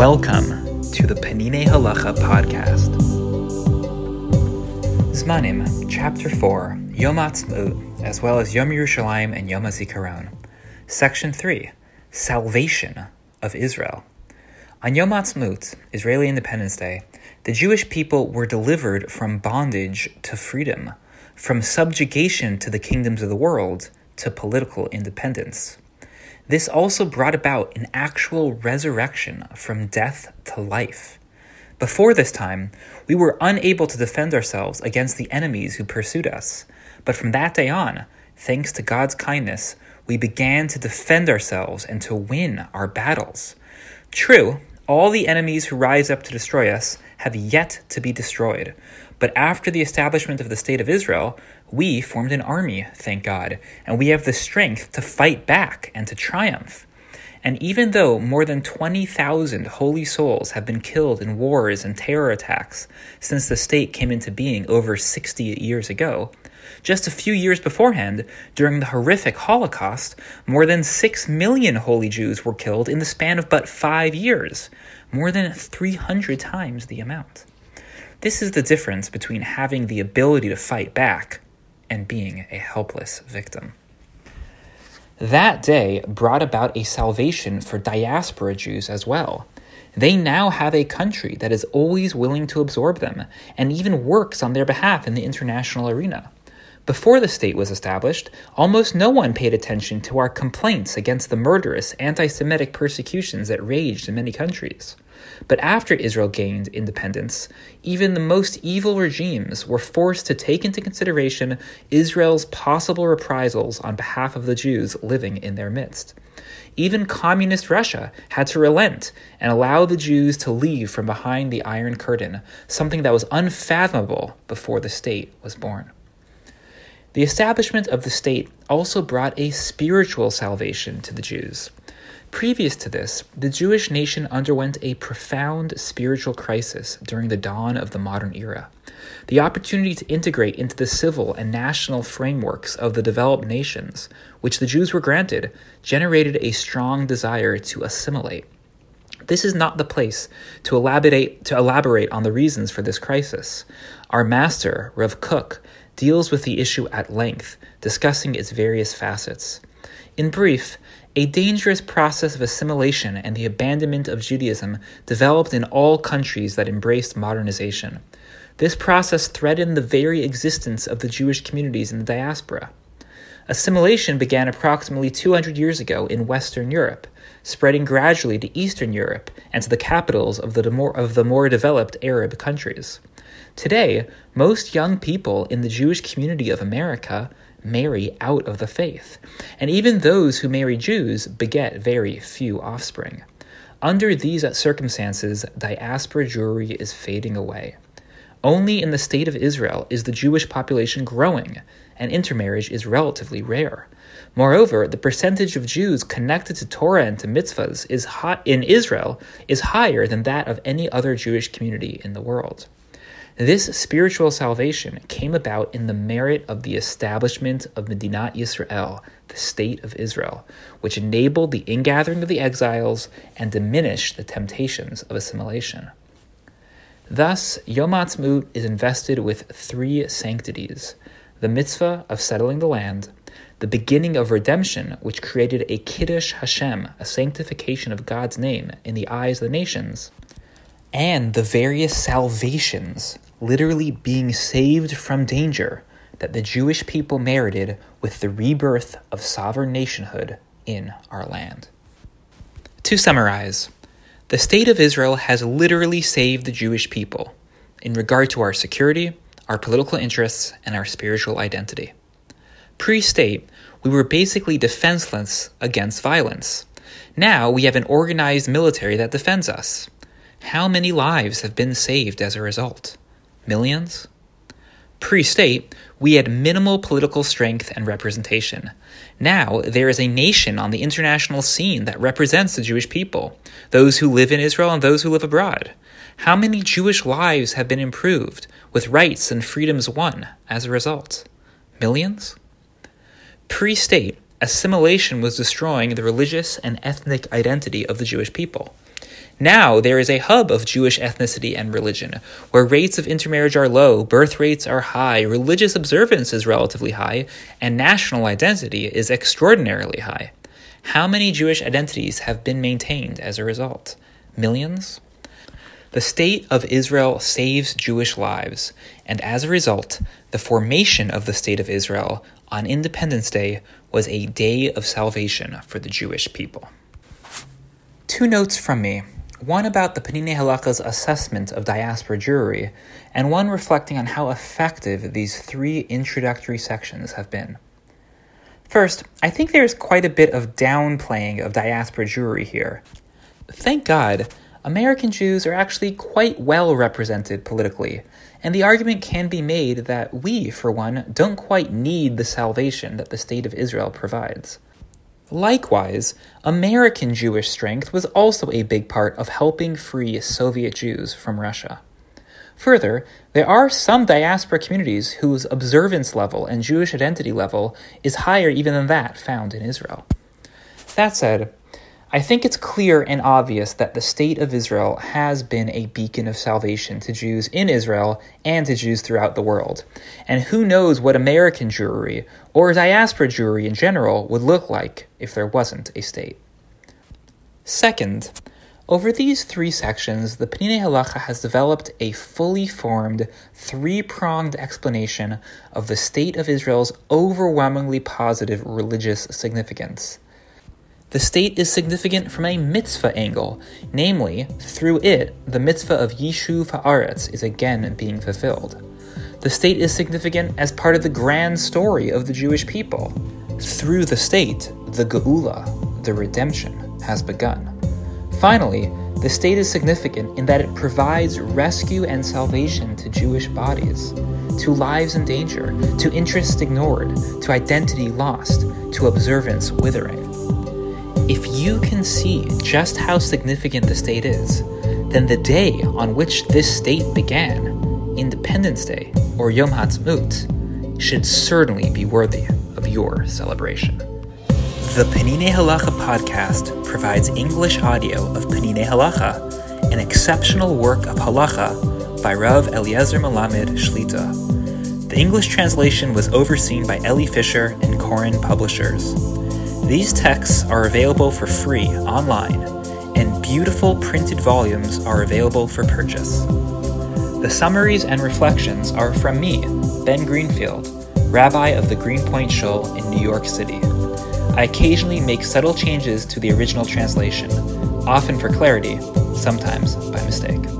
Welcome to the Peninei Halacha podcast. Zmanim, Chapter 4, Yom Ha'atzmaut, as well as Yom Yerushalayim and Yom HaZikaron. Section 3, Salvation of Israel. On Yom Ha'atzmaut, Israeli Independence Day, the Jewish people were delivered from bondage to freedom, from subjugation to the kingdoms of the world to political independence. This also brought about an actual resurrection from death to life. Before this time, we were unable to defend ourselves against the enemies who pursued us. But from that day on, thanks to God's kindness, we began to defend ourselves and to win our battles. True, all the enemies who rise up to destroy us have yet to be destroyed. But after the establishment of the State of Israel, we formed an army, thank God, and we have the strength to fight back and to triumph. And even though more than 20,000 holy souls have been killed in wars and terror attacks since the state came into being over 60 years ago, just a few years beforehand, during the horrific Holocaust, more than 6 million holy Jews were killed in the span of but five years, more than 300 times the amount. This is the difference between having the ability to fight back and being a helpless victim. That day brought about a salvation for diaspora Jews as well. They now have a country that is always willing to absorb them and even works on their behalf in the international arena. Before the state was established, almost no one paid attention to our complaints against the murderous anti Semitic persecutions that raged in many countries. But after Israel gained independence, even the most evil regimes were forced to take into consideration Israel's possible reprisals on behalf of the Jews living in their midst. Even communist Russia had to relent and allow the Jews to leave from behind the Iron Curtain, something that was unfathomable before the state was born. The establishment of the state also brought a spiritual salvation to the Jews. Previous to this, the Jewish nation underwent a profound spiritual crisis during the dawn of the modern era. The opportunity to integrate into the civil and national frameworks of the developed nations, which the Jews were granted, generated a strong desire to assimilate. This is not the place to elaborate, to elaborate on the reasons for this crisis. Our master, Rav Kook, deals with the issue at length, discussing its various facets. In brief, a dangerous process of assimilation and the abandonment of Judaism developed in all countries that embraced modernization. This process threatened the very existence of the Jewish communities in the diaspora. Assimilation began approximately 200 years ago in Western Europe, spreading gradually to Eastern Europe and to the capitals of the more, of the more developed Arab countries. Today, most young people in the Jewish community of America marry out of the faith, and even those who marry Jews beget very few offspring. Under these circumstances, diaspora Jewry is fading away. Only in the state of Israel is the Jewish population growing, and intermarriage is relatively rare. Moreover, the percentage of Jews connected to Torah and to mitzvahs is in Israel is higher than that of any other Jewish community in the world. This spiritual salvation came about in the merit of the establishment of Medinat Yisrael, the state of Israel, which enabled the ingathering of the exiles and diminished the temptations of assimilation. Thus, Yom Ha'atzmaut is invested with three sanctities the mitzvah of settling the land, the beginning of redemption, which created a Kiddush Hashem, a sanctification of God's name in the eyes of the nations, and the various salvations, literally being saved from danger, that the Jewish people merited with the rebirth of sovereign nationhood in our land. To summarize, the State of Israel has literally saved the Jewish people in regard to our security, our political interests, and our spiritual identity. Pre state, we were basically defenseless against violence. Now we have an organized military that defends us. How many lives have been saved as a result? Millions? Pre state, we had minimal political strength and representation. Now, there is a nation on the international scene that represents the Jewish people, those who live in Israel and those who live abroad. How many Jewish lives have been improved, with rights and freedoms won as a result? Millions? Pre state, assimilation was destroying the religious and ethnic identity of the Jewish people. Now there is a hub of Jewish ethnicity and religion, where rates of intermarriage are low, birth rates are high, religious observance is relatively high, and national identity is extraordinarily high. How many Jewish identities have been maintained as a result? Millions? The state of Israel saves Jewish lives, and as a result, the formation of the state of Israel on Independence Day was a day of salvation for the Jewish people. Two notes from me one about the Peninei Halachah's assessment of diaspora Jewry, and one reflecting on how effective these three introductory sections have been. First, I think there's quite a bit of downplaying of diaspora Jewry here. Thank God, American Jews are actually quite well represented politically, and the argument can be made that we, for one, don't quite need the salvation that the State of Israel provides. Likewise, American Jewish strength was also a big part of helping free Soviet Jews from Russia. Further, there are some diaspora communities whose observance level and Jewish identity level is higher even than that found in Israel. That said, I think it's clear and obvious that the State of Israel has been a beacon of salvation to Jews in Israel and to Jews throughout the world. And who knows what American Jewry, or diaspora Jewry in general, would look like if there wasn't a state. Second, over these three sections, the Peninei Halacha has developed a fully formed, three pronged explanation of the state of Israel's overwhelmingly positive religious significance. The state is significant from a mitzvah angle, namely, through it, the mitzvah of Yishuv Haaretz is again being fulfilled. The state is significant as part of the grand story of the Jewish people. Through the state, the Geula, the redemption, has begun. Finally, the state is significant in that it provides rescue and salvation to Jewish bodies, to lives in danger, to interests ignored, to identity lost, to observance withering. If you can see just how significant the state is, then the day on which this state began, Independence Day or Yom Ha'atzmaut, should certainly be worthy of your celebration. The Peninei Halacha podcast provides English audio of Peninei Halacha, an exceptional work of halacha by Rav Eliezer Melamed Shlita. The English translation was overseen by Elli Fischer and Koren Publishers. These texts are available for free online, and beautiful printed volumes are available for purchase. The summaries and reflections are from me, Ben Greenfield, rabbi of the Greenpoint Shul in New York City. I occasionally make subtle changes to the original translation, often for clarity, sometimes by mistake.